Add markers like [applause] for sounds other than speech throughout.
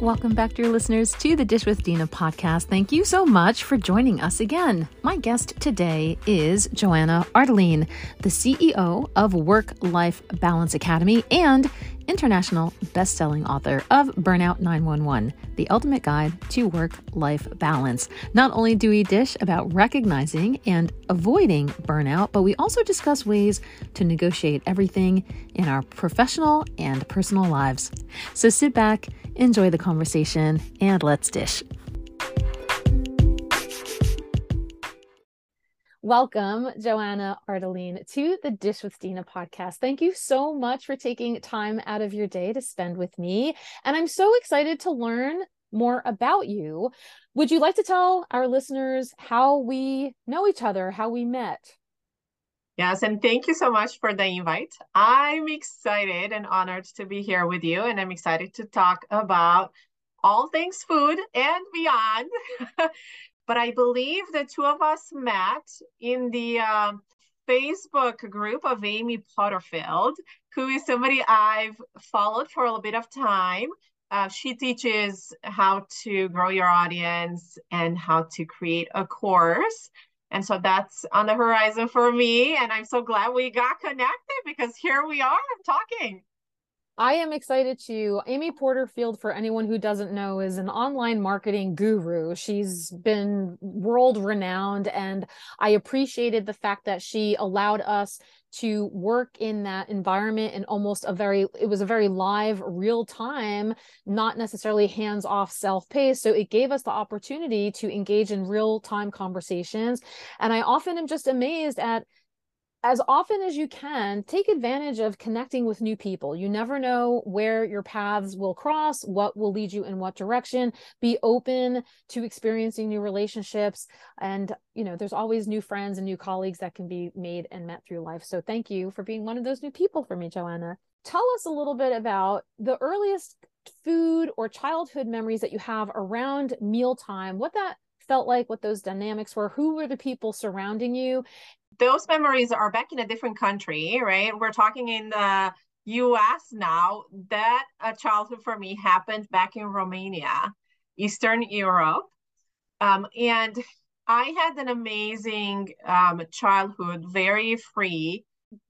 Welcome back, dear listeners, to the Dish with Dina podcast. Thank you so much for joining us again. My guest today is Joana Ardelean, the CEO of Work Life Balance Academy and international best-selling author of Burnout 911, the ultimate guide to work-life balance. Not only do we dish about recognizing and avoiding burnout, but we also discuss ways to negotiate everything in our professional and personal lives. So sit back, enjoy the conversation, and let's dish. Welcome, Joana Ardelean, to the Dish with Dina podcast. Thank you so much for taking time out of your day to spend with me. And I'm so excited to learn more about you. Would you like to tell our listeners how we know each other, how we met? Yes, and thank you so much for the invite. I'm excited and honored to be here with you, and I'm excited to talk about all things food and beyond. [laughs] but I believe the two of us met in the uh, Facebook group of Amy Porterfield, who is somebody I've followed for a little bit of time. Uh, she teaches how to grow your audience and how to create a course. And so that's on the horizon for me. And I'm so glad we got connected because here we are talking. I am excited to. Amy Porterfield, for anyone who doesn't know, is an online marketing guru. She's been world renowned, and I appreciated the fact that she allowed us to work in that environment and almost a very it was a very live real time not necessarily hands off self paced so it gave us the opportunity to engage in real time conversations and i often am just amazed at as often as you can, take advantage of connecting with new people. You never know where your paths will cross, what will lead you in what direction. Be open to experiencing new relationships. And, you know, there's always new friends and new colleagues that can be made and met through life. So thank you for being one of those new people for me, Joana. Tell us a little bit about the earliest food or childhood memories that you have around mealtime, what that felt like, what those dynamics were, who were the people surrounding you, those memories are back in a different country, right? We're talking in the US now. That a childhood for me happened back in Romania, Eastern Europe. Um, and I had an amazing um, childhood, very free.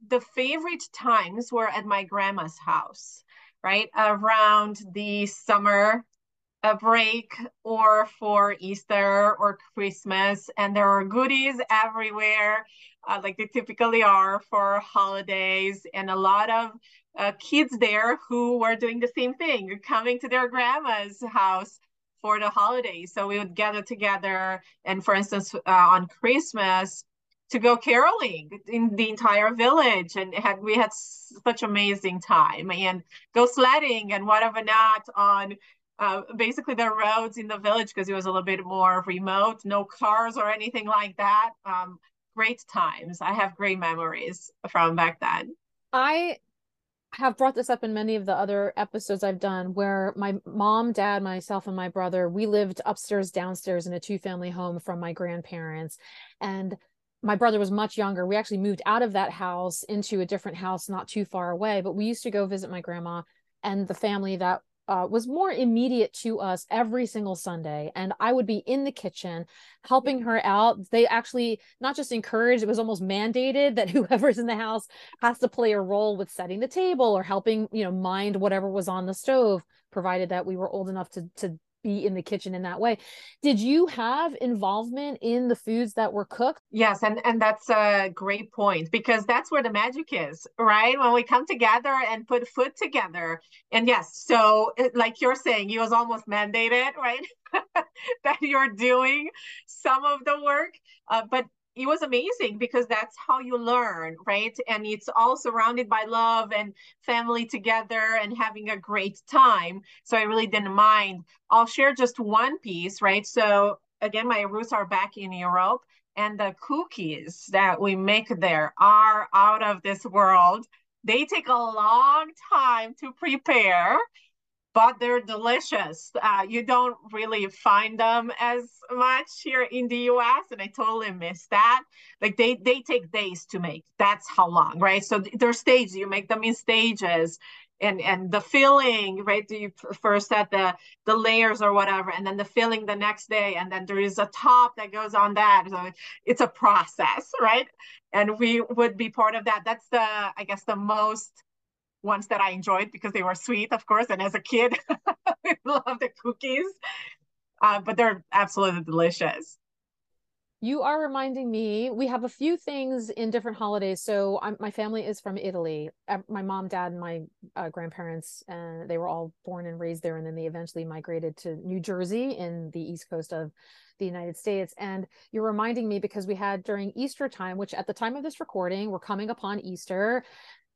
The favorite times were at my grandma's house, right? Around the summer a break or for Easter or Christmas, and there are goodies everywhere, uh, like they typically are for holidays, and a lot of uh, kids there who were doing the same thing, coming to their grandma's house for the holidays. So we would gather together, and for instance, uh, on Christmas, to go caroling in the entire village and had we had such amazing time and go sledding and whatever not on uh, basically the roads in the village because it was a little bit more remote, no cars or anything like that. Um, great times. I have great memories from back then. I have brought this up in many of the other episodes I've done where my mom, dad, myself, and my brother, we lived upstairs, downstairs in a two family home from my grandparents. And my brother was much younger. We actually moved out of that house into a different house not too far away, but we used to go visit my grandma and the family that uh, was more immediate to us every single Sunday. And I would be in the kitchen helping her out. They actually not just encouraged, it was almost mandated that [laughs] whoever's in the house has to play a role with setting the table or helping, you know, mind whatever was on the stove, provided that we were old enough to, to be in the kitchen in that way. Did you have involvement in the foods that were cooked? Yes, and and that's a great point because that's where the magic is, right? When we come together and put food together. And yes, so like you're saying, it was almost mandated, [laughs] right? [laughs] that you're doing some of the work. Uh, but it was amazing because that's how you learn, right? And it's all surrounded by love and family together and having a great time. So I really didn't mind. I'll share just one piece, right? So again, my roots are back in Europe, and the cookies that we make there are out of this world. They take a long time to prepare but they're delicious. Uh, you don't really find them as much here in the US, and I totally miss that. Like they they take days to make. That's how long, right? So they're stages. You make them in stages, and and the filling right do you first set the the layers or whatever and then the filling the next day and then there is a top that goes on that so it's a process right and we would be part of that that's the i guess the most ones that i enjoyed because they were sweet of course and as a kid [laughs] i love the cookies. Uh, but they're absolutely delicious. You are reminding me we have a few things in different holidays. So I'm, my family is from italy. My mom dad and my uh, grandparents and uh, they were all born and raised there and then they eventually migrated to new jersey in the east coast of the united states. And you're reminding me because we had during easter time which at the time of this recording we're coming upon easter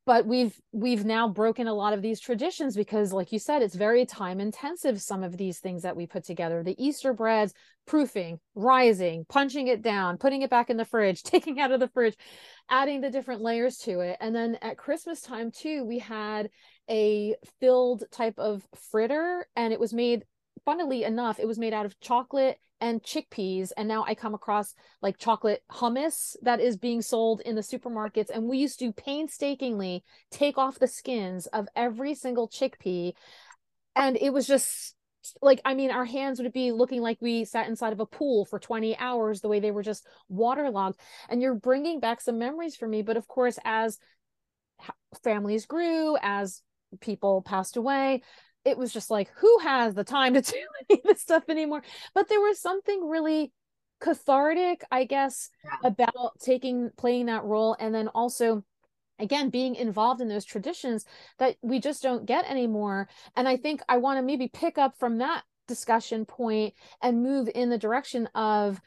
but we've we've now broken a lot of these traditions because like you said it's very time intensive some of these things that we put together the easter breads proofing rising punching it down putting it back in the fridge [laughs] taking out of the fridge adding the different layers to it. And then at christmas time too we had a filled type of fritter and it was made funnily enough it was made out of chocolate and chickpeas and now i come across like chocolate hummus that is being sold in the supermarkets and we used to painstakingly take off the skins of every single chickpea and it was just like i mean our hands would be looking like we sat inside of a pool for 20 hours the way they were just waterlogged. And you're bringing back some memories for me but of course as families grew as people passed away it was just like who has the time to [laughs] do any of this stuff anymore? But there was something really cathartic i guess about taking playing that role and then also again being involved in those traditions that we just don't get anymore. And i think i want to maybe pick up from that discussion point and move in the direction of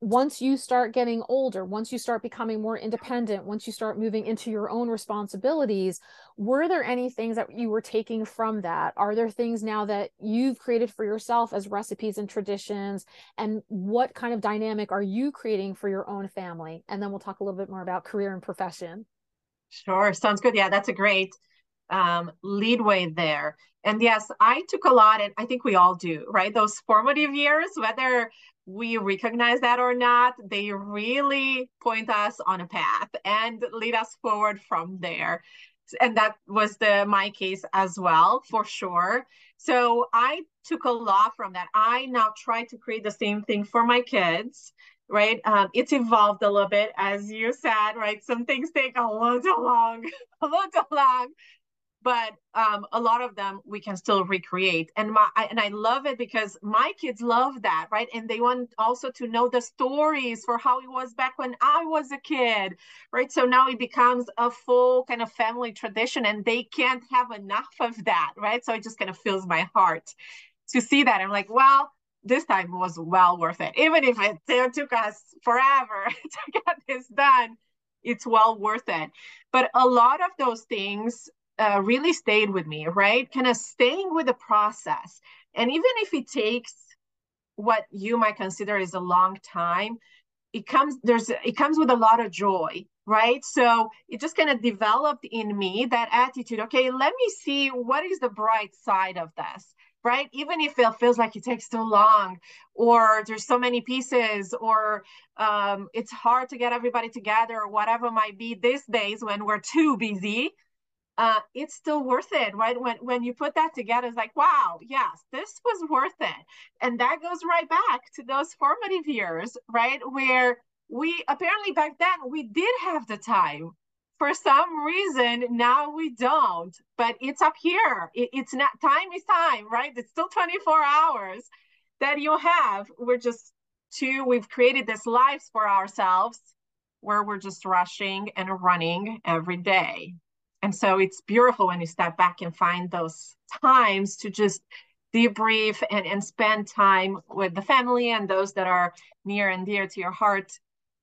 once you start getting older, once you start becoming more independent, once you start moving into your own responsibilities, were there any things that you were taking from that? Are there things now that you've created for yourself as recipes and traditions? And what kind of dynamic are you creating for your own family? And then we'll talk a little bit more about career and profession. Sure. Sounds good. Yeah, that's a great um, leadway there. And yes, I took a lot, and I think we all do, right? Those formative years, whether we recognize that or not, they really point us on a path and lead us forward from there. And that was the my case as well, for sure. So I took a lot from that. I now try to create the same thing for my kids, right? Um, it's evolved a little bit, as you said, right? Some things take a little long, [laughs] a little long but um, a lot of them we can still recreate. And my I, and i love it because my kids love that right? And they want also to know the stories for how it was back when i was a kid right? So now it becomes a full kind of family tradition and they can't have enough of that right? So it just kind of fills my heart to see that. I'm like well this time was well worth it. Even if it, it took us forever [laughs] to get this done it's well worth it. But a lot of those things uh, really stayed with me, right? Kind of staying with the process. And even if it takes what you might consider is a long time, it comes there's it comes with a lot of joy, right? So it just kind of developed in me that attitude. Okay, let me see what is the bright side of this right? Even if it feels like it takes too long, or there's so many pieces, or um, it's hard to get everybody together, or whatever might be these days when we're too busy, uh, it's still worth it, right? When when you put that together, it's like, wow, yes, this was worth it, and that goes right back to those formative years, right? Where we apparently back then we did have the time. For some reason, now we don't. But it's up here. It, it's not time is time, right? It's still 24 hours that you have. We're just too. We've created this lives for ourselves where we're just rushing and running every day and so it's beautiful when you step back and find those times to just debrief and, and spend time with the family and those that are near and dear to your heart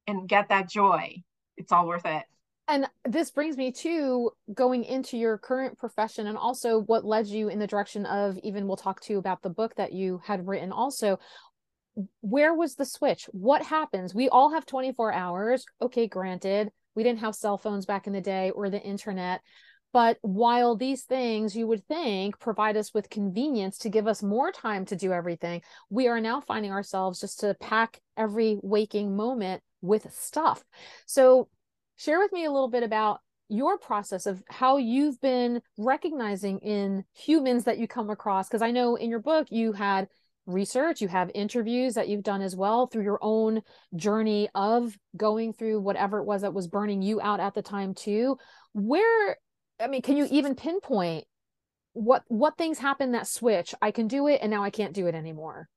and get that joy. It's all worth it. And this brings me to going into your current profession and also what led you in the direction of even we'll talk to you about the book that you had written also where was the switch what happens we all have 24 hours okay granted we didn't have cell phones back in the day or the internet. But while these things you would think provide us with convenience to give us more time to do everything, we are now finding ourselves just to pack every waking moment with stuff. So, share with me a little bit about your process of how you've been recognizing in humans that you come across because i know in your book you had research you have interviews that you've done as well through your own journey of going through whatever it was that was burning you out at the time too. Where i mean can you even pinpoint what what things happen that switch i can do it and now i can't do it anymore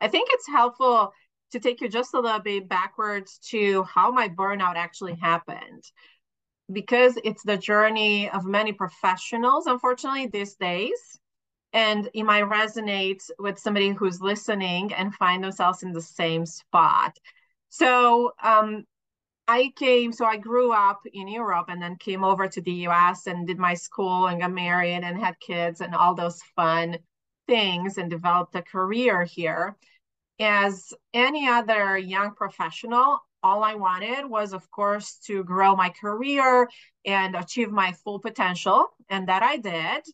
i think it's helpful to take you just a little bit backwards to how my burnout actually happened. Because it's the journey of many professionals, unfortunately, these days. And it might resonate with somebody who's listening and find themselves in the same spot. So um, I came, so I grew up in Europe and then came over to the US and did my school and got married and had kids and all those fun things and developed a career here. As any other young professional, all I wanted was, of course, to grow my career and achieve my full potential. And that I did,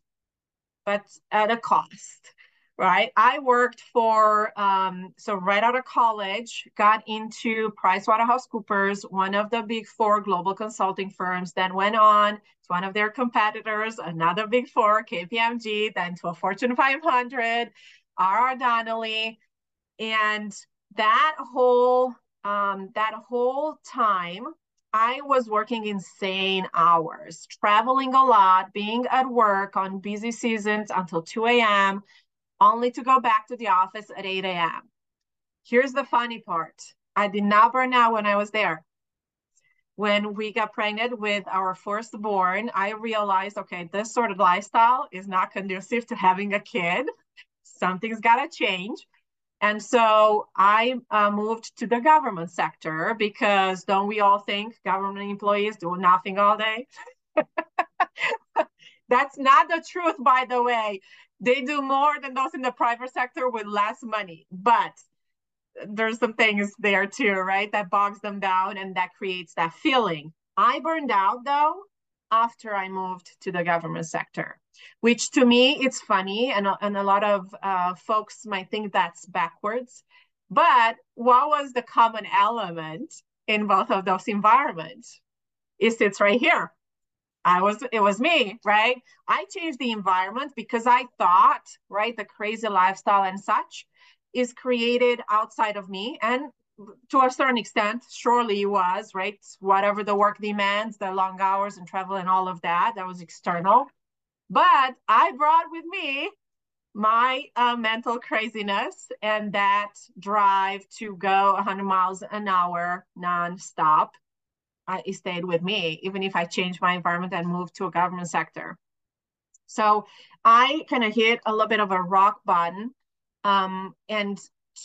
but at a cost, right? I worked for, um, so right out of college, got into PricewaterhouseCoopers, one of the big four global consulting firms, then went on to one of their competitors, another big four, KPMG, then to a Fortune 500, R.R. Donnelley. And that whole um, that whole time, I was working insane hours, traveling a lot, being at work on busy seasons until 2 a.m., only to go back to the office at 8 a.m. Here's the funny part I did not burn out when I was there. When we got pregnant with our firstborn, I realized okay, this sort of lifestyle is not conducive to having a kid. Something's got to change. And so I uh, moved to the government sector because don't we all think government employees do nothing all day? [laughs] That's not the truth, by the way. They do more than those in the private sector with less money. But there's some things there too, right? That bogs them down and that creates that feeling. I burned out though after I moved to the government sector which to me it's funny and, and a lot of uh, folks might think that's backwards but what was the common element in both of those environments? It sits right here. I was it was me right? I changed the environment because i thought right the crazy lifestyle and such is created outside of me and to a certain extent surely it was right whatever the work demands the long hours and travel and all of that that was external but I brought with me my uh, mental craziness and that drive to go 100 miles an hour nonstop. Uh, it stayed with me, even if I changed my environment and moved to a government sector. So I kind of hit a little bit of a rock bottom. Um, and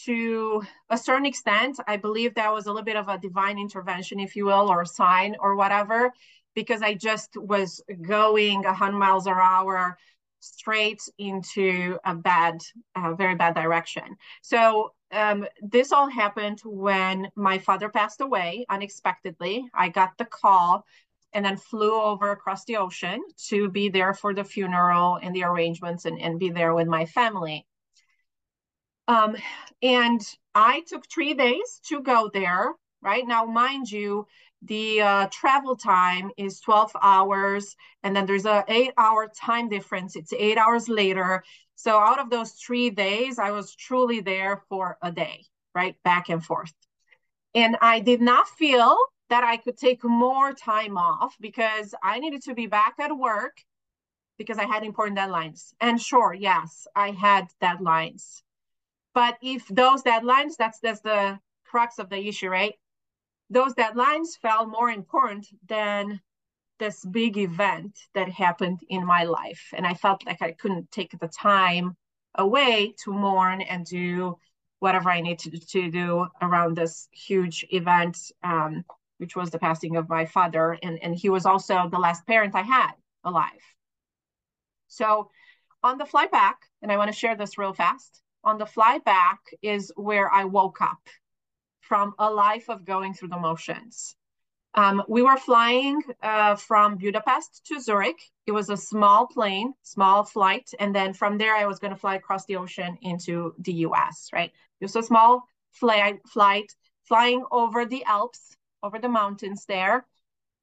to a certain extent, I believe that was a little bit of a divine intervention, if you will, or a sign or whatever because I just was going 100 miles an hour straight into a bad, uh, very bad direction. So um, this all happened when my father passed away unexpectedly. I got the call and then flew over across the ocean to be there for the funeral and the arrangements and, and be there with my family. Um, and I took three days to go there. Right? Now, mind you, the uh, travel time is 12 hours and then there's a eight hour time difference. It's eight hours later. So out of those three days i was truly there for a day right? Back and forth. And i did not feel that i could take more time off because i needed to be back at work because i had important deadlines. And sure yes i had deadlines but if those deadlines that's that's the crux of the issue right those deadlines felt more important than this big event that happened in my life. And I felt like I couldn't take the time away to mourn and do whatever I needed to do around this huge event, um, which was the passing of my father. And, and he was also the last parent I had alive. So on the flight back, and I want to share this real fast, on the flight back is where I woke up from a life of going through the motions. Um, we were flying uh, from Budapest to Zurich. It was a small plane, small flight. And then from there, I was going to fly across the ocean into the US, right? It was a small flight, flight flying over the Alps, over the mountains there.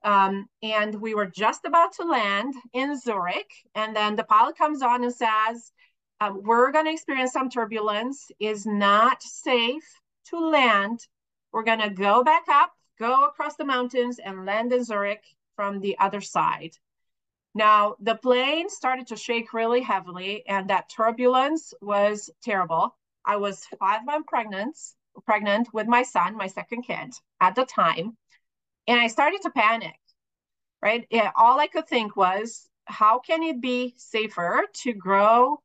Um, and we were just about to land in Zurich. And then the pilot comes on and says, um, We're going to experience some turbulence, is not safe to land. We're going to go back up, go across the mountains, and land in Zurich from the other side. Now, the plane started to shake really heavily, and that turbulence was terrible. I was five months pregnant, pregnant with my son, my second kid at the time, and I started to panic. Right? Yeah, all I could think was, how can it be safer to grow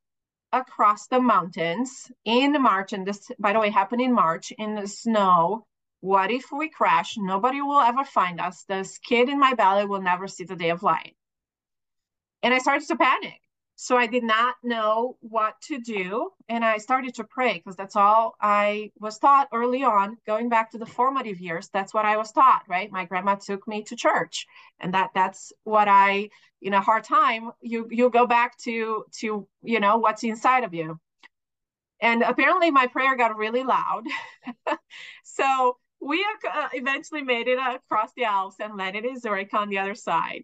across the mountains in March? And this, by the way, happened in March in the snow. What if we crash? Nobody will ever find us. This kid in my belly will never see the day of light and I started to panic. So I did not know what to do. And I started to pray because that's all I was taught early on, going back to the formative years. That's what I was taught, right? My grandma took me to church. And that that's what I, in a hard time, you you go back to to, you know, what's inside of you. And apparently my prayer got really loud. [laughs] so we uh, eventually made it across the Alps and landed in Zurich on the other side.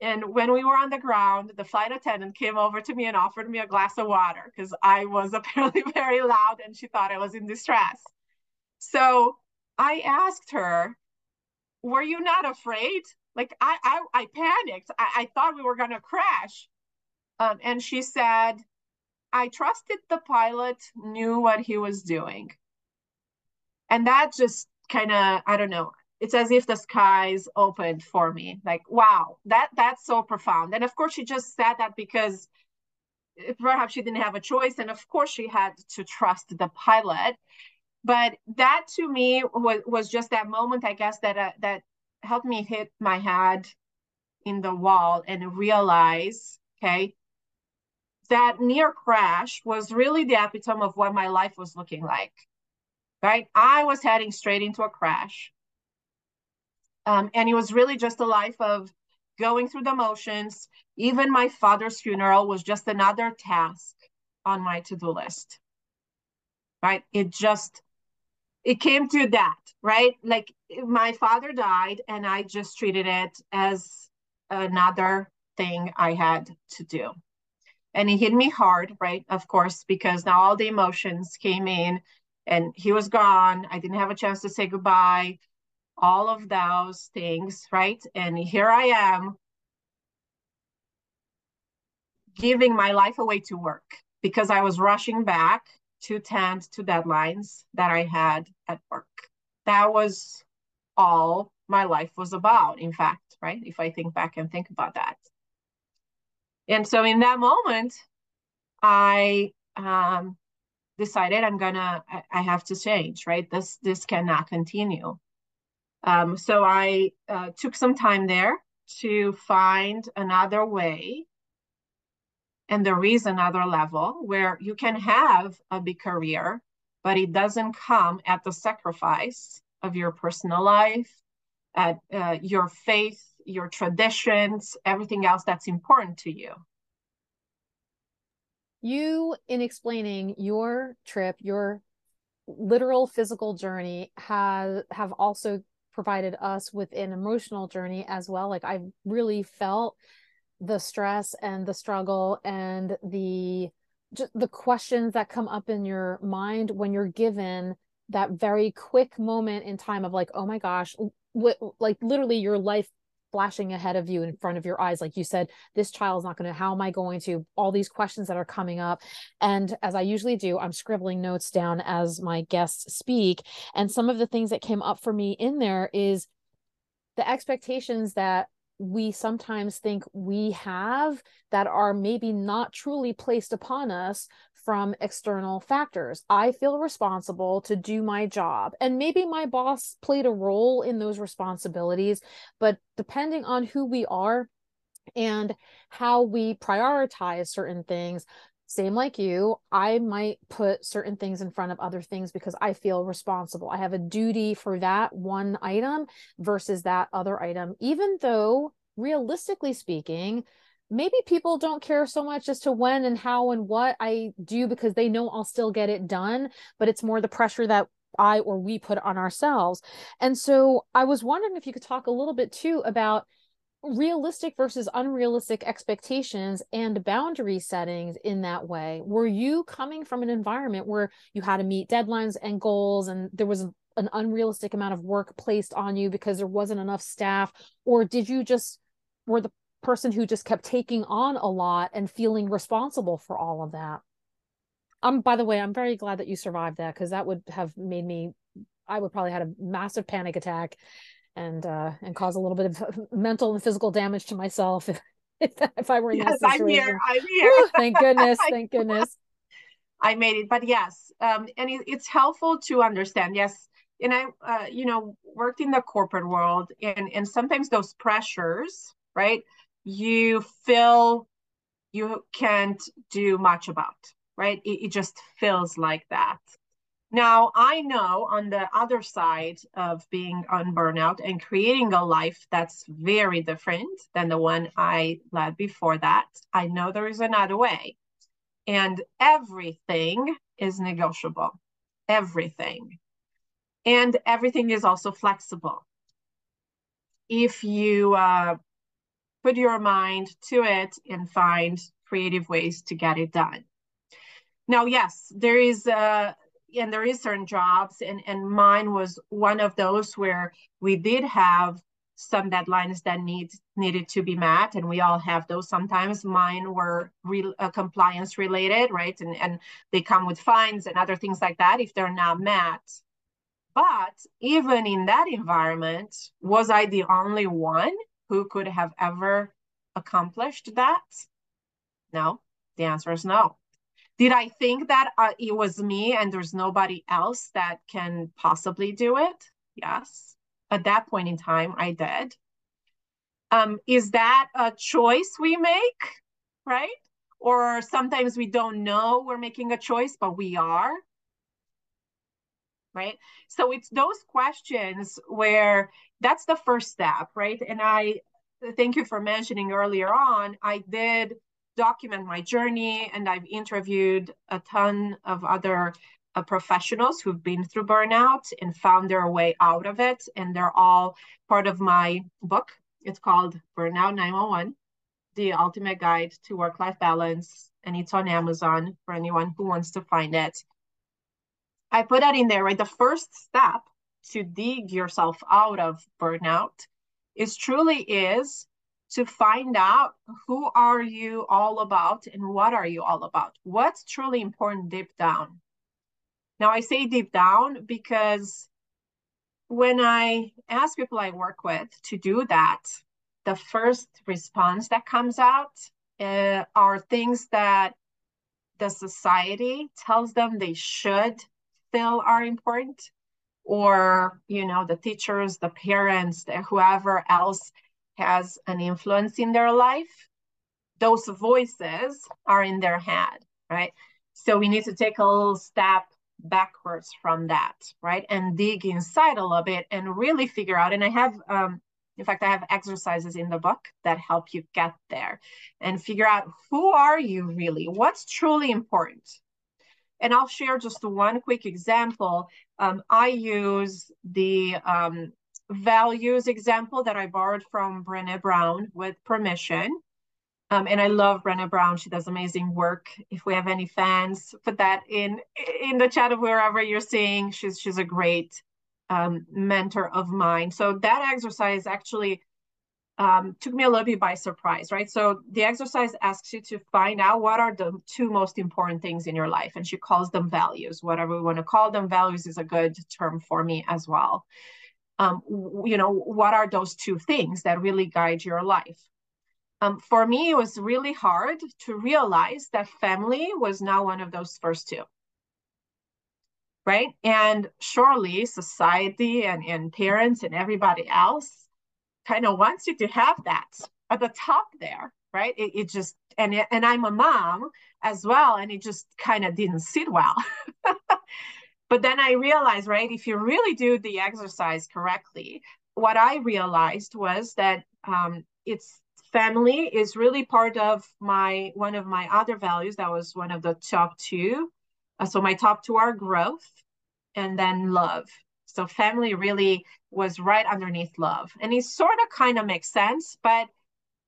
And when we were on the ground, the flight attendant came over to me and offered me a glass of water because I was [laughs] apparently very loud and she thought I was in distress. So I asked her, Were you not afraid? Like I I, I panicked. I, I thought we were gonna crash. Um, and she said, I trusted the pilot knew what he was doing. And that just kind of, I don't know, it's as if the skies opened for me. Like wow that that's so profound. And of course she just said that because perhaps she didn't have a choice and of course she had to trust the pilot. But that to me was, was just that moment i guess that uh, that helped me hit my head in the wall and realize okay that near crash was really the epitome of what my life was looking like right? I was heading straight into a crash um, and it was really just a life of going through the motions. Even my father's funeral was just another task on my to-do list. Right? It just it came to that, right? Like my father died and I just treated it as another thing I had to do. And it hit me hard, right? Of course, because now all the emotions came in and he was gone. I didn't have a chance to say goodbye all of those things, right? And here I am giving my life away to work because I was rushing back to tend to deadlines that I had at work. That was all my life was about, in fact, right? If I think back and think about that. And so in that moment, I um, decided I'm gonna, I have to change, right? This this cannot continue. Um, so I uh, took some time there to find another way and there is another level where you can have a big career, but it doesn't come at the sacrifice of your personal life, at uh, your faith, your traditions, everything else that's important to you. You, in explaining your trip, your literal physical journey, have have also provided us with an emotional journey as well. Like I really felt the stress and the struggle and the just the questions that come up in your mind when you're given that very quick moment in time of like, oh my gosh, what like literally your life flashing ahead of you in front of your eyes like you said this child is not going to how am i going to? All these questions that are coming up. And as i usually do i'm scribbling notes down as my guests speak. And some of the things that came up for me in there is the expectations that we sometimes think we have that are maybe not truly placed upon us from external factors. I feel responsible to do my job. And maybe my boss played a role in those responsibilities, but depending on who we are and how we prioritize certain things, same like you, I might put certain things in front of other things because I feel responsible. I have a duty for that one item versus that other item, even though realistically speaking, maybe people don't care so much as to when and how and what I do because they know I'll still get it done. But it's more the pressure that I or we put on ourselves. And so I was wondering if you could talk a little bit too about realistic versus unrealistic expectations and boundary settings in that way. Were you coming from an environment where you had to meet deadlines and goals and there was an unrealistic amount of work placed on you because there wasn't enough staff? Or did you just were the person who just kept taking on a lot and feeling responsible for all of that? Um by the way i'm very glad that you survived that because that would have made me i would probably had a massive panic attack and uh, and cause a little bit of [laughs] mental and physical damage to myself if, [laughs] if, I were in yes, that situation. I'm here. I'm here. thank goodness. [laughs] Thank goodness. I made it, but yes, um, and it, it's helpful to understand. Yes, and I, uh, you know, worked in the corporate world, and and sometimes those pressures, right? You feel you can't do much about, right? It, it just feels like that. Now, I know on the other side of being on burnout and creating a life that's very different than the one I led before that, I know there is another way. And everything is negotiable. Everything. And everything is also flexible. If you uh, put your mind to it and find creative ways to get it done. Now, yes, there is a and there is certain jobs and and mine was one of those where we did have some deadlines that need needed to be met and we all have those sometimes. Mine were real uh, compliance related right? And and they come with fines and other things like that if they're not met. But even in that environment was i the only one who could have ever accomplished that? No. The answer is no did I think that uh, it was me and there's nobody else that can possibly do it? Yes. At that point in time, I did. Um, is that a choice we make, right? Or sometimes we don't know we're making a choice, but we are, right? So it's those questions where that's the first step, right? And I thank you for mentioning earlier on, I did document my journey and I've interviewed a ton of other uh, professionals who've been through burnout and found their way out of it. And they're all part of my book. It's called Burnout 911 The Ultimate Guide to Work Life Balance. And it's on Amazon for anyone who wants to find it. I put that in there, right? The first step to dig yourself out of burnout is truly is to find out who are you all about and what are you all about? What's truly important deep down? Now i say deep down because when i ask people i work with to do that the first response that comes out uh, are things that the society tells them they should feel are important or you know the teachers the parents the whoever else has an influence in their life, those voices are in their head, right? So we need to take a little step backwards from that, right? And dig inside a little bit and really figure out. And I have, um, in fact, I have exercises in the book that help you get there and figure out who are you really? What's truly important? And I'll share just one quick example. Um, I use the um, values example that I borrowed from Brené Brown with permission. Um, and I love Brené Brown. She does amazing work. If we have any fans, put that in in the chat of wherever you're seeing. She's she's a great um, mentor of mine. So that exercise actually um, took me a little bit by surprise, right? So the exercise asks you to find out what are the two most important things in your life, and she calls them values. Whatever we want to call them, values is a good term for me as well um, you know, what are those two things that really guide your life? Um, for me, it was really hard to realize that family was not one of those first two. Right. And surely society and, and parents and everybody else kind of wants you to have that at the top there. Right. It, it just, and, and I'm a mom as well. And it just kind of didn't sit well. [laughs] But then I realized, right, if you really do the exercise correctly, what I realized was that um, it's family is really part of my one of my other values. That was one of the top two. Uh, so my top two are growth and then love. So family really was right underneath love. And it sort of kind of makes sense, but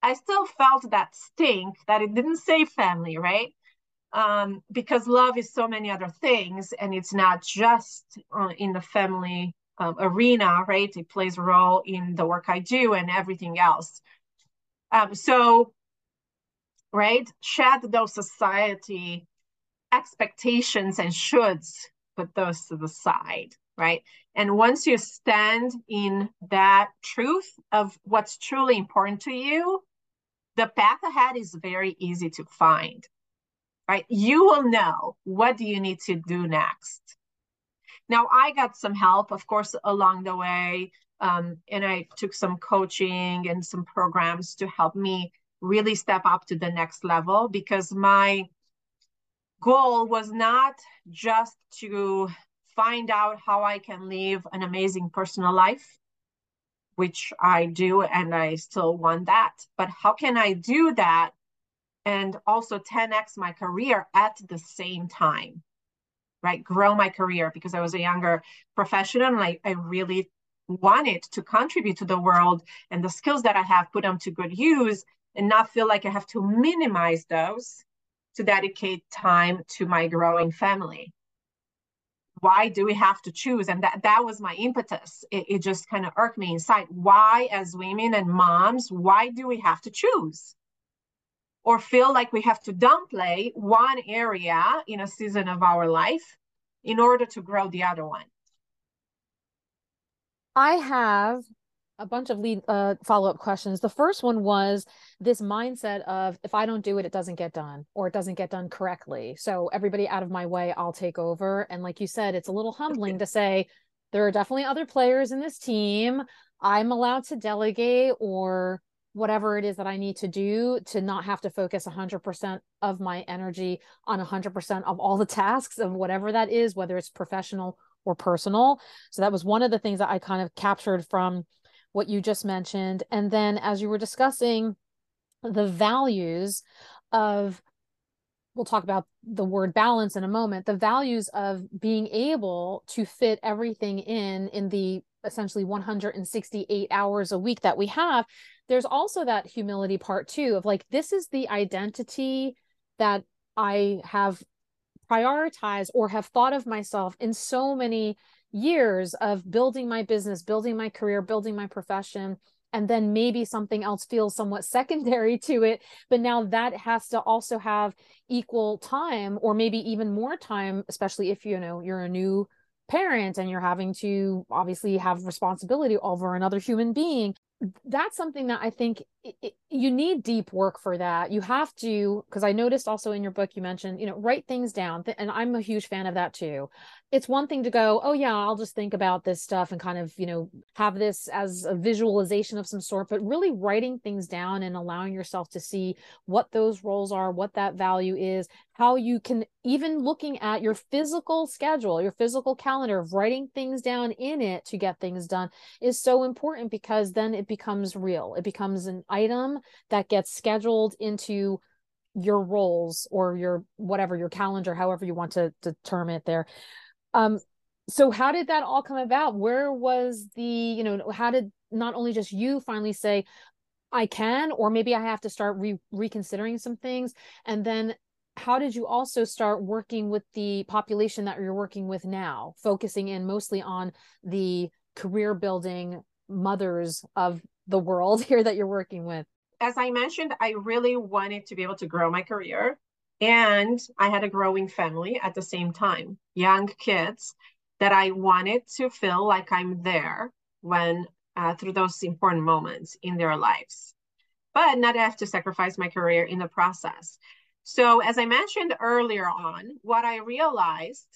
I still felt that stink that it didn't say family, right? Um, because love is so many other things, and it's not just uh, in the family um, arena, right? It plays a role in the work I do and everything else. Um, so, right, shed those society expectations and shoulds, put those to the side, right? And once you stand in that truth of what's truly important to you, the path ahead is very easy to find, right? You will know what do you need to do next. Now, I got some help, of course, along the way. Um, and I took some coaching and some programs to help me really step up to the next level because my goal was not just to find out how I can live an amazing personal life, which I do and I still want that. But how can I do that and also 10x my career at the same time? Right, grow my career because I was a younger professional and I, I really wanted to contribute to the world and the skills that I have put them to good use and not feel like I have to minimize those to dedicate time to my growing family. Why do we have to choose? And that that was my impetus. It, it just kind of irked me inside. Why as women and moms why do we have to choose or feel like we have to downplay one area in a season of our life in order to grow the other one? I have a bunch of lead uh, follow-up questions. The first one was this mindset of if i don't do it it doesn't get done or it doesn't get done correctly. So everybody out of my way i'll take over. And like you said it's a little humbling to say there are definitely other players in this team. I'm allowed to delegate or whatever it is that i need to do to not have to focus 100% of my energy on 100% of all the [laughs] tasks of whatever that is whether it's professional or personal so that was one of the things that i kind of captured from what you just mentioned. And then as you were discussing the values of, we'll talk about the word balance in a moment, the values of being able to fit everything in, in the essentially 168 hours a week that we have. There's also that humility part too of like, this is the identity that I have prioritized or have thought of myself in so many years of building my business, building my career, building my profession, and then maybe something else feels somewhat [laughs] secondary to it. But now that has to also have equal time or maybe even more time, especially if you know you're a new parent and you're having to obviously have responsibility over another human being that's something that I think it, you need deep work for that. You have to, because I noticed also in your book, you mentioned, you know, write things down. And I'm a huge fan of that too. It's one thing to go, oh, yeah, I'll just think about this stuff and kind of, you know, have this as a visualization of some sort, but really writing things down and allowing yourself to see what those roles are, what that value is, how you can even looking at your physical schedule, your physical calendar, writing things down in it to get things done is so important because then it becomes real. It becomes an item that gets scheduled into your roles or your whatever your calendar however you want to, to term it there. Um so how did that all come about? Where was the you know how did not only just you finally say i can or maybe i have to start re- reconsidering some things? And then how did you also start working with the population that you're working with now focusing in mostly on the career building mothers of the world [laughs] here that you're working with? As I mentioned, I really wanted to be able to grow my career. And I had a growing family at the same time, young kids that I wanted to feel like I'm there when uh, through those important moments in their lives, but not have to sacrifice my career in the process. So, as I mentioned earlier on, what I realized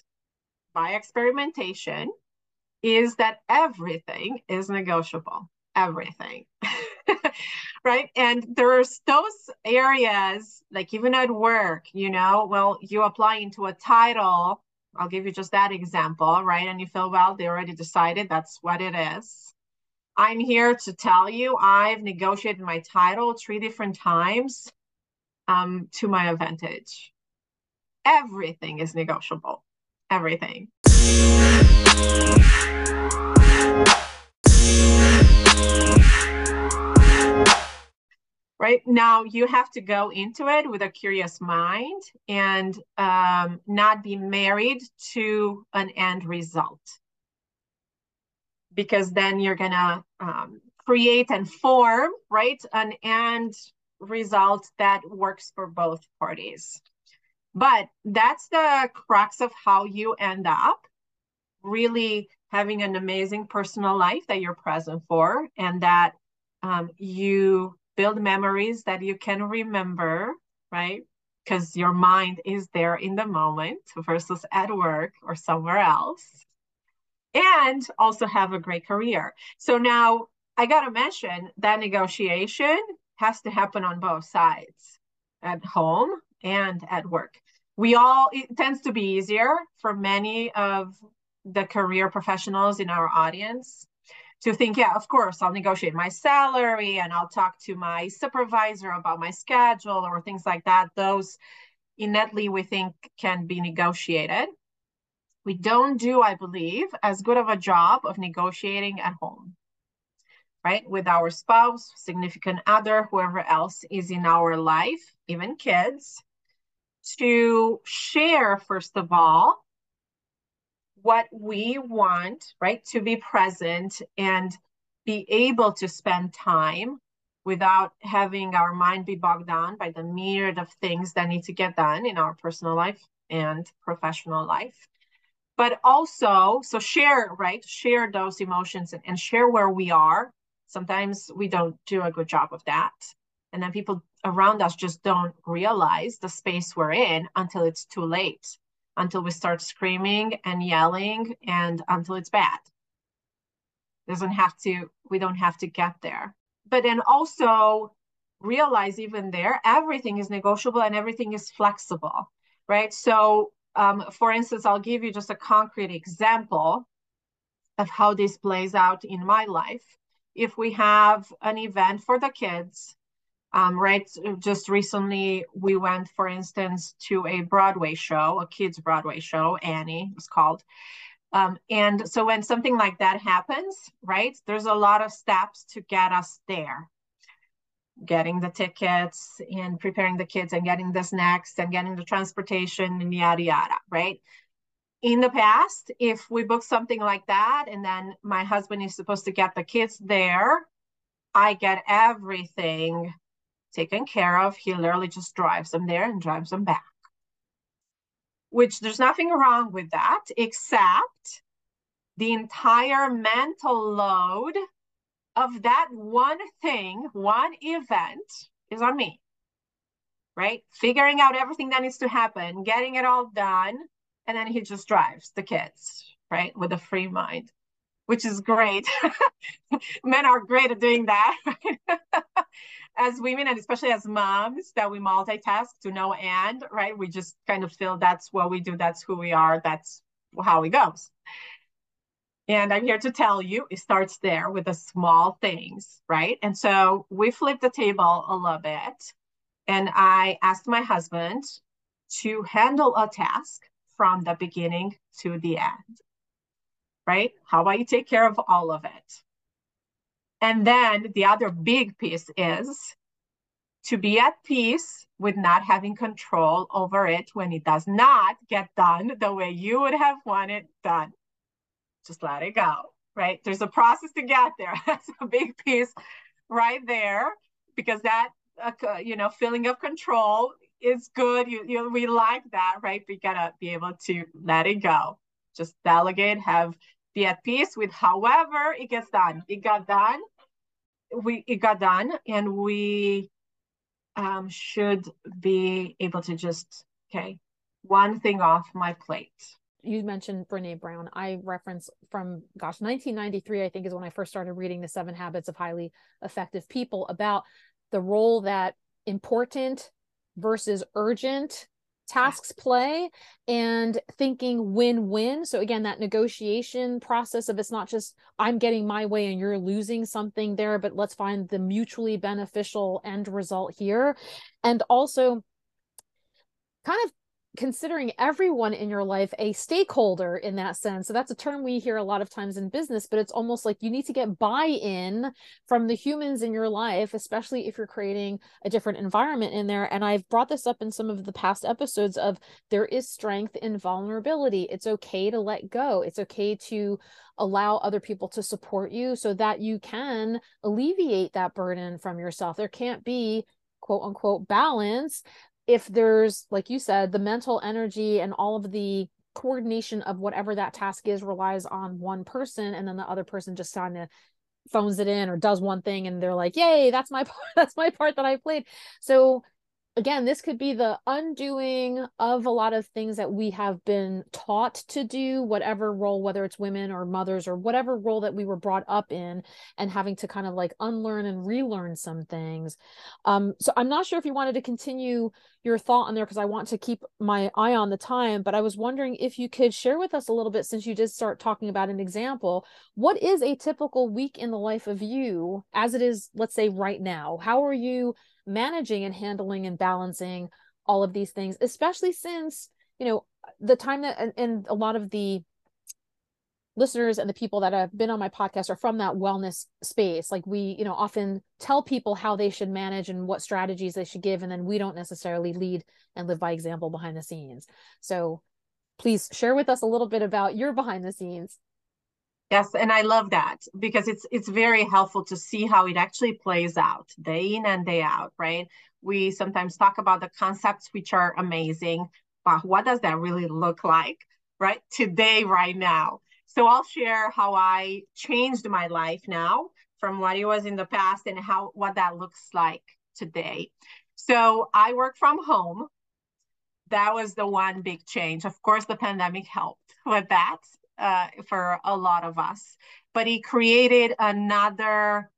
by experimentation is that everything is negotiable everything [laughs] right? And there's those areas like even at work you know well you apply into a title i'll give you just that example right? And you feel well they already decided that's what it is. I'm here to tell you i've negotiated my title three different times um, to my advantage. Everything is negotiable. Everything. Right? Now you have to go into it with a curious mind and um, not be married to an end result. Because then you're gonna um, create and form right an end result that works for both parties. But that's the crux of how you end up really having an amazing personal life that you're present for and that um, you build memories that you can remember, right? Because your mind is there in the moment versus at work or somewhere else. And also have a great career. So now I got to mention that negotiation has to happen on both sides at home and at work. We all, it tends to be easier for many of the career professionals in our audience to think, yeah, of course, I'll negotiate my salary and I'll talk to my supervisor about my schedule or things like that. Those innately we think can be negotiated. We don't do, I believe, as good of a job of negotiating at home, right? With our spouse, significant other, whoever else is in our life, even kids, to share, first of all, what we want, right? To be present and be able to spend time without having our mind be bogged down by the myriad of things that need to get done in our personal life and professional life. But also, so share, right? Share those emotions and, and share where we are. Sometimes we don't do a good job of that. And then people around us just don't realize the space we're in until it's too late until we start screaming and yelling and until it's bad. Doesn't have to, we don't have to get there. But then also realize even there, everything is negotiable and everything is flexible, right? So, um, for instance, I'll give you just a concrete example of how this plays out in my life. If we have an event for the kids um, right, just recently we went, for instance, to a Broadway show, a kids' Broadway show, Annie was called. Um, and so when something like that happens, right, there's a lot of steps to get us there. Getting the tickets and preparing the kids and getting the snacks and getting the transportation and yada yada, right? In the past, if we book something like that and then my husband is supposed to get the kids there, I get everything taken care of. He literally just drives them there and drives them back. Which there's nothing wrong with that, except the entire mental load of that one thing, one event is on me. Right? Figuring out everything that needs to happen, getting it all done, and then he just drives the kids, right? With a free mind, which is great. [laughs] Men are great at doing that. [laughs] as women and especially as moms that we multitask to no end, right? We just kind of feel that's what we do, that's who we are, that's how it goes. And I'm here to tell you it starts there with the small things, right? And so we flipped the table a little bit. And I asked my husband to handle a task from the beginning to the end, right? How about you take care of all of it? And then the other big piece is to be at peace with not having control over it when it does not get done the way you would have wanted done. Just let it go, right? There's a process to get there. [laughs] That's a big piece right there because that, uh, you know, feeling of control is good. You, you, we like that, right? We gotta be able to let it go. Just delegate, have be at peace with however it gets done. It got done we it got done and we um, should be able to just okay one thing off my plate. You mentioned Brené Brown. I reference from gosh 1993 i think is when i first started reading the seven habits of highly effective people about the role that important versus urgent tasks play and thinking win-win. So again that negotiation process of it's not just i'm getting my way and you're losing something there but let's find the mutually beneficial end result here. And also kind of considering everyone in your life a stakeholder in that sense. So that's a term we hear a lot of times in business, but it's almost like you need to get buy in from the humans in your life, especially if you're creating a different environment in there. And I've brought this up in some of the past episodes of there is strength in vulnerability. It's okay to let go, it's okay to allow other people to support you so that you can alleviate that burden from yourself. There can't be quote unquote balance if there's like you said the mental energy and all of the coordination of whatever that task is relies on one person and then the other person just kind of phones it in or does one thing and they're like yay that's my [laughs] part that's my part that i played. So again, this could be the undoing of a lot of things that we have been taught to do, whatever role, whether it's women or mothers or whatever role that we were brought up in, and having to kind of like unlearn and relearn some things. Um, so I'm not sure if you wanted to continue your thought on there because I want to keep my eye on the time, but I was wondering if you could share with us a little bit since you did start talking about an example. What is a typical week in the life of you as it is, let's say, right now? How are you? Managing and handling and balancing all of these things especially since you know the time that and, and a lot of the listeners and the people that have been on my podcast are from that wellness space. Like we you know often tell people how they should manage and what strategies they should give and then we don't necessarily lead and live by example behind the scenes. So please share with us a little bit about your behind the scenes Yes, and I love that because it's it's very helpful to see how it actually plays out day in and day out, right? We sometimes talk about the concepts which are amazing, but what does that really look like, right? Today, right now. So I'll share how I changed my life now from what it was in the past and how what that looks like today. So I work from home. That was the one big change. Of course, the pandemic helped with that uh, for a lot of us. But he created another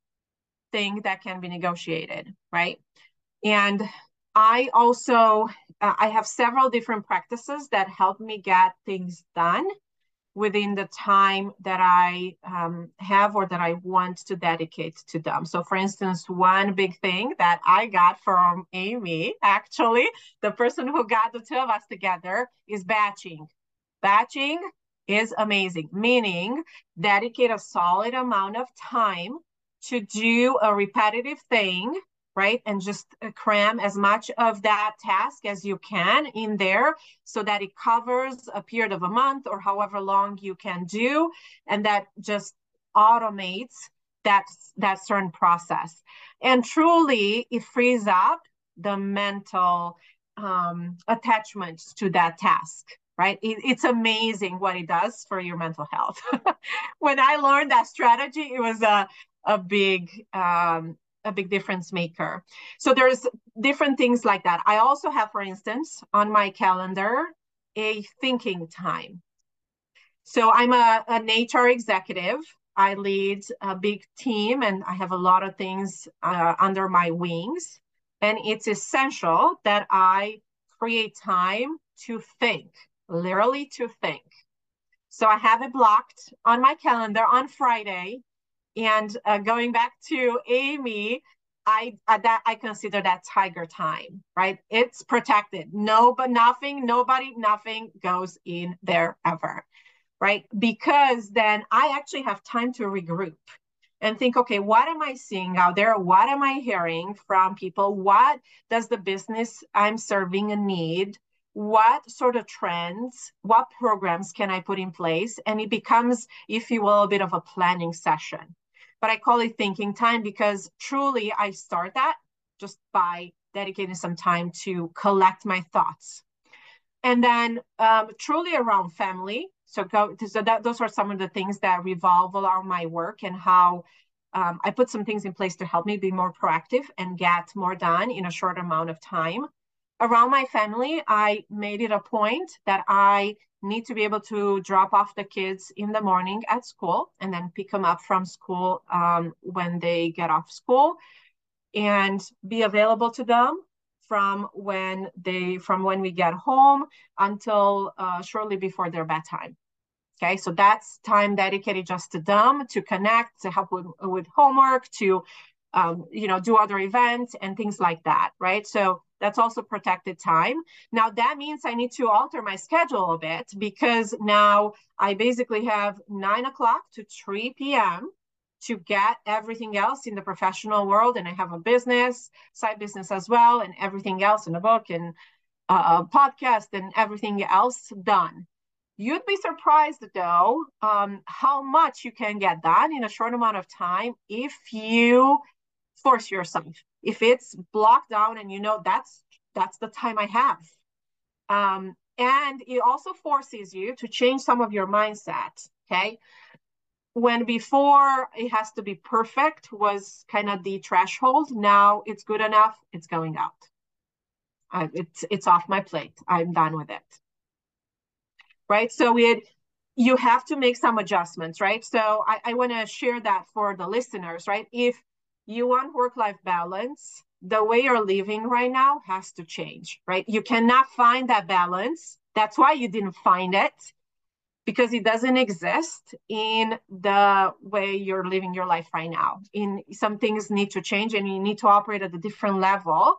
thing that can be negotiated, right? And I also uh, I have several different practices that help me get things done within the time that I um, have or that I want to dedicate to them. So, for instance, one big thing that I got from Amy, actually, the person who got the two of us together, is batching. Batching is amazing, meaning dedicate a solid amount of time to do a repetitive thing, right? And just uh, cram as much of that task as you can in there so that it covers a period of a month or however long you can do. And that just automates that, that certain process. And truly, it frees up the mental um, attachments to that task right? It, it's amazing what it does for your mental health. [laughs] when I learned that strategy, it was a, a big um, a big difference maker. So there's different things like that. I also have, for instance, on my calendar, a thinking time. So I'm a, an HR executive. I lead a big team and I have a lot of things uh, under my wings. And it's essential that I create time to think literally to think. So I have it blocked on my calendar on Friday. And uh, going back to Amy, I uh, that I consider that tiger time, right? It's protected. No, but nothing, nobody, nothing goes in there ever, right? Because then I actually have time to regroup and think, okay, what am I seeing out there? What am I hearing from people? What does the business I'm serving need? What sort of trends, what programs can I put in place? And it becomes, if you will, a bit of a planning session. But I call it thinking time because truly I start that just by dedicating some time to collect my thoughts. And then um, truly around family. So go so that those are some of the things that revolve around my work and how um, I put some things in place to help me be more proactive and get more done in a short amount of time around my family, I made it a point that I need to be able to drop off the kids in the morning at school and then pick them up from school um, when they get off school and be available to them from when they from when we get home until uh, shortly before their bedtime. Okay so that's time dedicated just to them to connect to help with, with homework to um, you know do other events and things like that right? So That's also protected time. Now that means I need to alter my schedule a bit because now I basically have nine o'clock to 3 p.m. to get everything else in the professional world. And I have a business, side business as well, and everything else in a book and a podcast and everything else done. You'd be surprised though um, how much you can get done in a short amount of time if you force yourself. If it's blocked down and you know that's that's the time I have. Um, and it also forces you to change some of your mindset. Okay. When before it has to be perfect was kind of the threshold. Now it's good enough. It's going out. Uh, it's it's off my plate. I'm done with it. Right. So it you have to make some adjustments, right? So I, I want to share that for the listeners, right? If you want work-life balance, the way you're living right now has to change, right? You cannot find that balance. That's why you didn't find it because it doesn't exist in the way you're living your life right now. In some things need to change and you need to operate at a different level.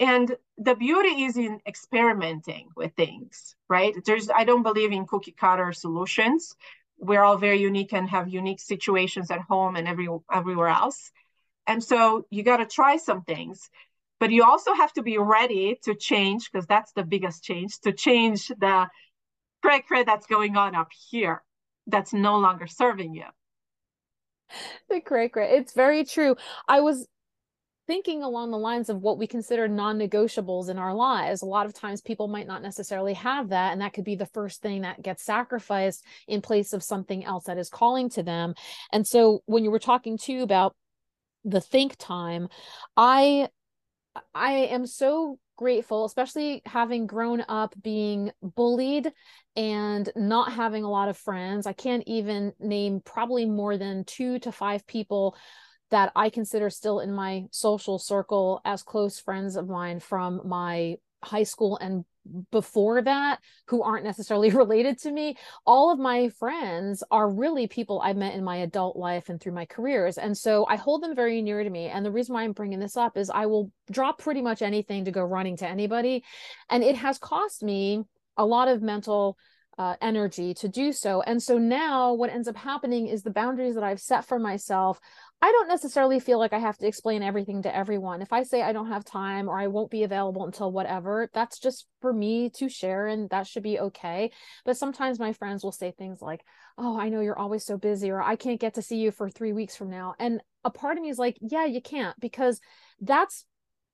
And the beauty is in experimenting with things, right? There's I don't believe in cookie cutter solutions. We're all very unique and have unique situations at home and every everywhere else. And so you got to try some things, but you also have to be ready to change because that's the biggest change to change the cray cray that's going on up here that's no longer serving you. The cray cray. It's very true. I was thinking along the lines of what we consider non-negotiables in our lives a lot of times people might not necessarily have that and that could be the first thing that gets sacrificed in place of something else that is calling to them and so when you were talking too about the think time i i am so grateful especially having grown up being bullied and not having a lot of friends. I can't even name probably more than 2 to 5 people that i consider still in my social circle as close friends of mine from my high school and before that who aren't necessarily [laughs] related to me all of my friends are really people i met in my adult life and through my careers. And so i hold them very near to me. And the reason why i'm bringing this up is i will drop pretty much anything to go running to anybody. And it has cost me a lot of mental uh, energy to do so. And so now what ends up happening is the boundaries that I've set for myself I don't necessarily feel like I have to explain everything to everyone. If I say I don't have time or I won't be available until whatever, that's just for me to share and that should be okay. But sometimes my friends will say things like, Oh, I know you're always so busy, or I can't get to see you for three weeks from now. And a part of me is like, Yeah, you can't, because that's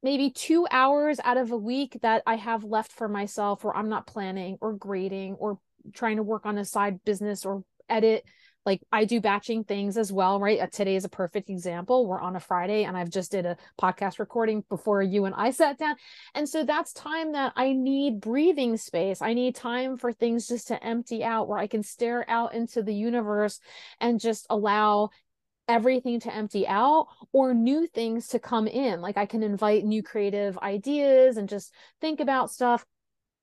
maybe two hours out of a week that I have left for myself where I'm not planning or grading or trying to work on a side business or edit like I do batching things as well, right? Uh, today is a perfect example. We're on a Friday and I've just did a podcast recording before you and I sat down. And so that's time that I need breathing space. I need time for things just to empty out where I can stare out into the universe and just allow everything to empty out or new things to come in. Like I can invite new creative ideas and just think about stuff.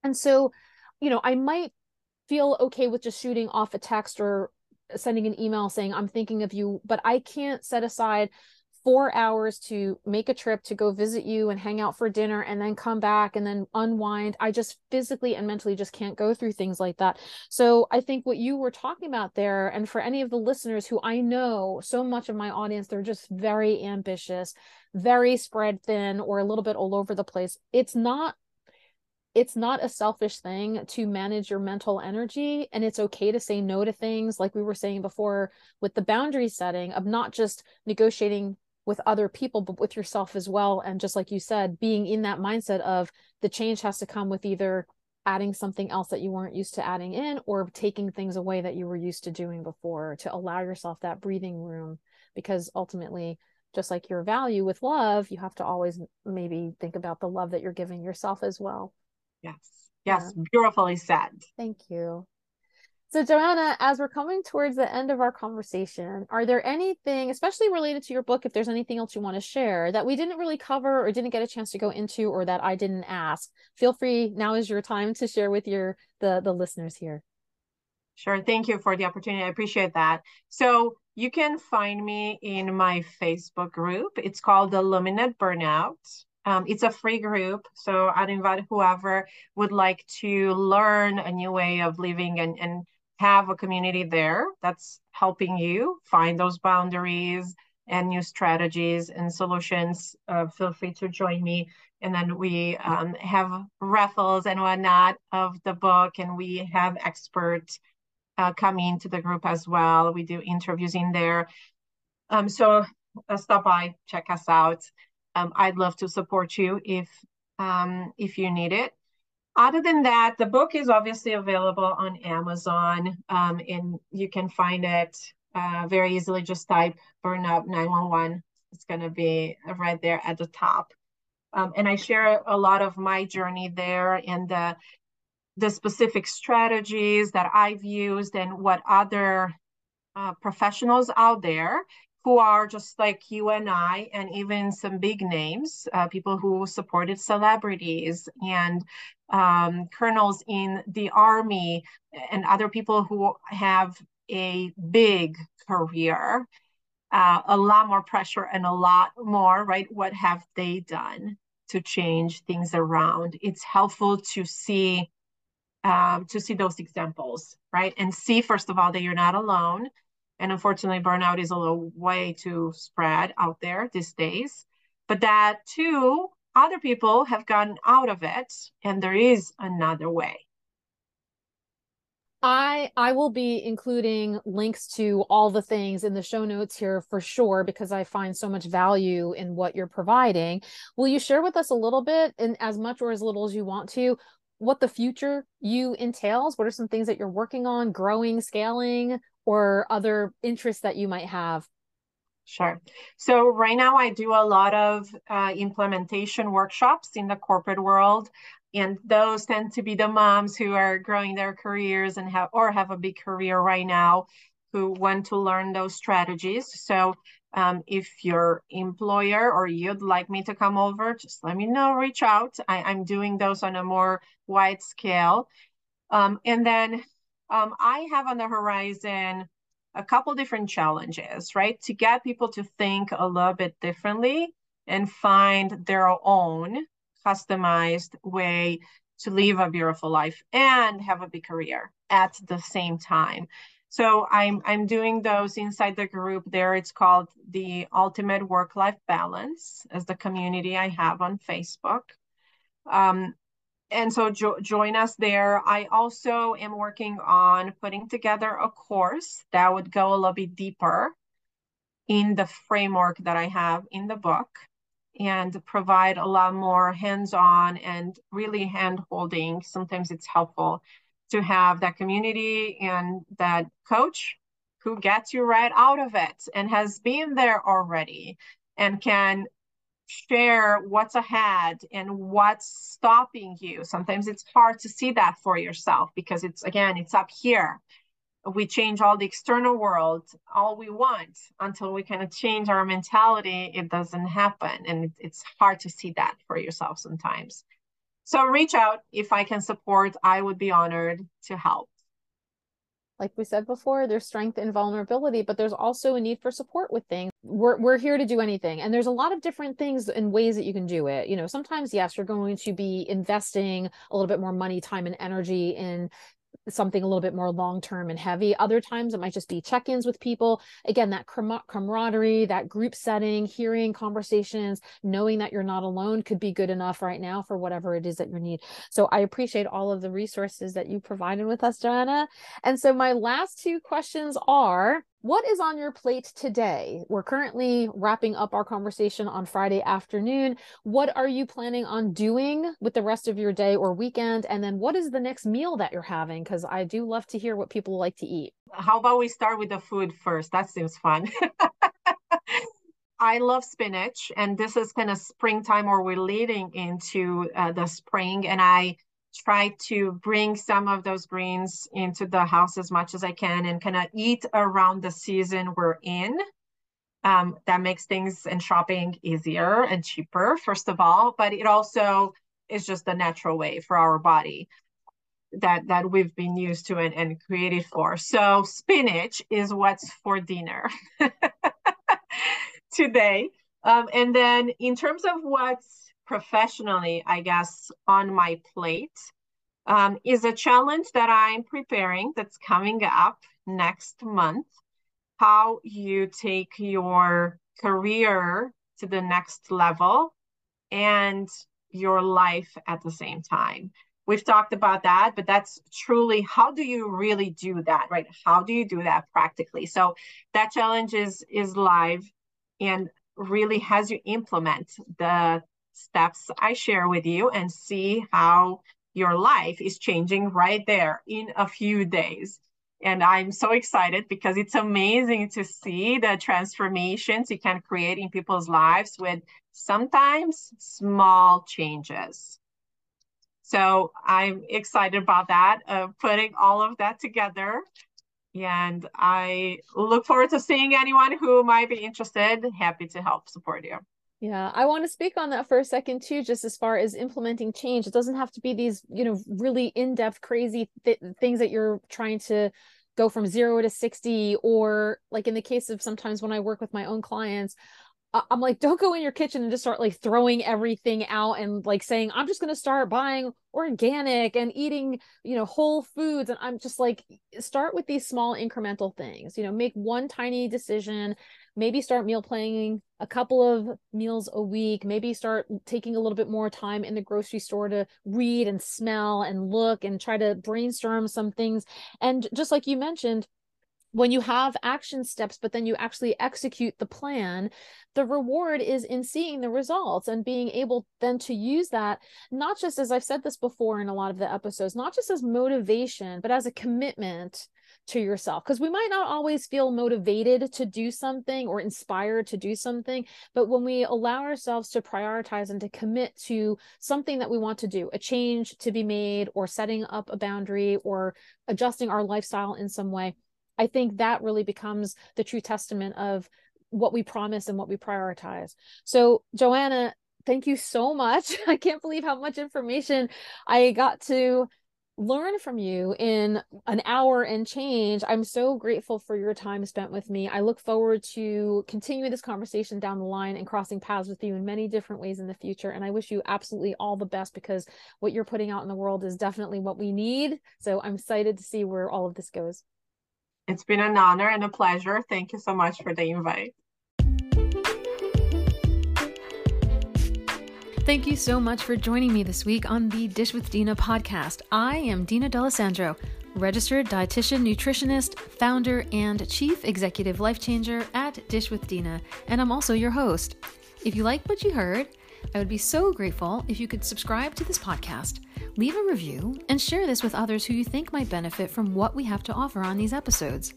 And so, you know, I might feel okay with just shooting off a text or sending an email saying i'm thinking of you but i can't set aside four hours to make a trip to go visit you and hang out for dinner and then come back and then unwind. I just physically and mentally just can't go through things like that. So i think what you were talking about there and for any of the listeners who i know so much of my audience they're just very ambitious very spread thin or a little bit all over the place. It's not it's not a selfish thing to manage your mental energy and it's okay to say no to things like we were saying before with the boundary setting of not just negotiating with other people but with yourself as well. And just like you said being in that mindset of the change has to come with either adding something else that you weren't used to adding in or taking things away that you were used to doing before to allow yourself that breathing room. Because ultimately just like your value with love you have to always maybe think about the love that you're giving yourself as well Yes. Yes. Yeah. Beautifully said. Thank you. So, Joana, as we're coming towards the end of our conversation, are there anything, especially related to your book, if there's anything else you want to share that we didn't really cover or didn't get a chance to go into or that I didn't ask? Feel free. Now is your time to share with your the the listeners here. Sure. Thank you for the opportunity. I appreciate that. So you can find me in my Facebook group. It's called the Illuminate Burnout. Um, it's a free group, so I'd invite whoever would like to learn a new way of living and, and have a community there that's helping you find those boundaries and new strategies and solutions. Uh, feel free to join me. And then we um, have raffles and whatnot of the book, and we have experts uh, coming to the group as well. We do interviews in there. Um, so uh, stop by, check us out. Um, I'd love to support you if um, if you need it. Other than that, the book is obviously available on Amazon, um, and you can find it uh, very easily. Just type Burnout 911. It's going to be right there at the top. Um, and I share a lot of my journey there and the the specific strategies that I've used and what other uh, professionals out there who are just like you and I, and even some big names, uh, people who supported celebrities and um, colonels in the army, and other people who have a big career, uh, a lot more pressure and a lot more, right? What have they done to change things around? It's helpful to see um, to see those examples, right? And see, first of all, that you're not alone. And unfortunately, burnout is a little way too spread out there these days. But that too, other people have gotten out of it, and there is another way. I I will be including links to all the things in the show notes here for sure because I find so much value in what you're providing. Will you share with us a little bit and as much or as little as you want to what the future you entails? What are some things that you're working on, growing, scaling, or other interests that you might have? Sure. So right now I do a lot of uh, implementation workshops in the corporate world, and those tend to be the moms who are growing their careers and have or have a big career right now who want to learn those strategies. So um, if your employer or you'd like me to come over, just let me know, reach out. I, am doing those on a more wide scale. Um, and then um, I have on the horizon a couple different challenges, right? To get people to think a little bit differently and find their own customized way to live a beautiful life and have a big career at the same time. So I'm I'm doing those inside the group there. It's called the Ultimate Work Life Balance as the community I have on Facebook. Um, and so jo- join us there. I also am working on putting together a course that would go a little bit deeper in the framework that I have in the book and provide a lot more hands-on and really hand-holding. Sometimes it's helpful to have that community and that coach who gets you right out of it and has been there already and can share what's ahead and what's stopping you. Sometimes it's hard to see that for yourself because it's again, it's up here. We change all the external world all we want until we kind of change our mentality. It doesn't happen. And it's hard to see that for yourself sometimes. So reach out if I can support. I would be honored to help like we said before there's strength and vulnerability but there's also a need for support with things. We're, we're here to do anything and there's a lot of different things and ways that you can do it. You know sometimes yes you're going to be investing a little bit more money time and energy in something a little bit more long term and heavy. Other times it might just be check ins with people. Again, that camaraderie, that group setting, hearing conversations, knowing that you're not alone could be good enough right now for whatever it is that you need. So I appreciate all of the resources that you provided with us, Joana. And so my last two questions are what is on your plate today? We're currently wrapping up our conversation on Friday afternoon. What are you planning on doing with the rest of your day or weekend? And then what is the next meal that you're having? Because I do love to hear what people like to eat. How about we start with the food first? That seems fun. [laughs] I love spinach, and this is kind of springtime or we're leading into uh, the spring, and I try to bring some of those greens into the house as much as I can and kind of eat around the season we're in. Um, that makes things and shopping easier and cheaper, first of all, but it also is just the natural way for our body that that we've been used to and, and created for. So spinach is what's for dinner [laughs] today. Um, and then in terms of what's professionally, I guess, on my plate um, is a challenge that I'm preparing that's coming up next month. How you take your career to the next level and your life at the same time. We've talked about that, but that's truly how do you really do that, right? How do you do that practically? So that challenge is is live and really has you implement the steps I share with you and see how your life is changing right there in a few days. And I'm so excited because it's amazing to see the transformations you can create in people's lives with sometimes small changes. So I'm excited about that, uh, putting all of that together. And I look forward to seeing anyone who might be interested. Happy to help support you. Yeah, I want to speak on that for a second too, just as far as implementing change. It doesn't have to be these, you know, really in-depth, crazy th- things that you're trying to go from zero to 60, or like in the case of sometimes when I work with my own clients, I'm like, don't go in your kitchen and just start like throwing everything out and like saying, I'm just going to start buying organic and eating, you know, whole foods. And I'm just like, start with these small incremental things, you know, make one tiny decision maybe start meal planning a couple of meals a week maybe start taking a little bit more time in the grocery store to read and smell and look and try to brainstorm some things. And just like you mentioned when you have action steps but then you actually execute the plan the reward is in seeing the results and being able then to use that not just as i've said this before in a lot of the episodes not just as motivation but as a commitment to yourself because we might not always feel motivated to do something or inspired to do something but when we allow ourselves to prioritize and to commit to something that we want to do a change to be made or setting up a boundary or adjusting our lifestyle in some way i think that really becomes the true testament of what we promise and what we prioritize. So Joana thank you so much. [laughs] I can't believe how much information i got to learn from you in an hour and change. I'm so grateful for your time spent with me. I look forward to continuing this conversation down the line and crossing paths with you in many different ways in the future. And I wish you absolutely all the best because what you're putting out in the world is definitely what we need. So I'm excited to see where all of this goes. It's been an honor and a pleasure. Thank you so much for the invite. Thank you so much for joining me this week on the Dish with Dina podcast. I am Dina D'Alessandro, registered dietitian, nutritionist, founder, and chief executive life changer at Dish with Dina, and I'm also your host. If you like what you heard, I would be so grateful if you could subscribe to this podcast, leave a review, and share this with others who you think might benefit from what we have to offer on these episodes.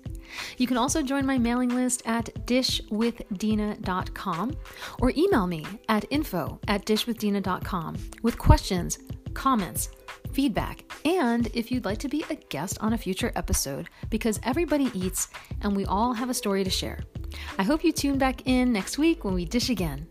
You can also join my mailing list at dishwithdina.com or email me at info at dishwithdina.com with questions, comments, feedback, and if you'd like to be a guest on a future episode, because everybody eats and we all have a story to share. I hope you tune back in next week when we dish again.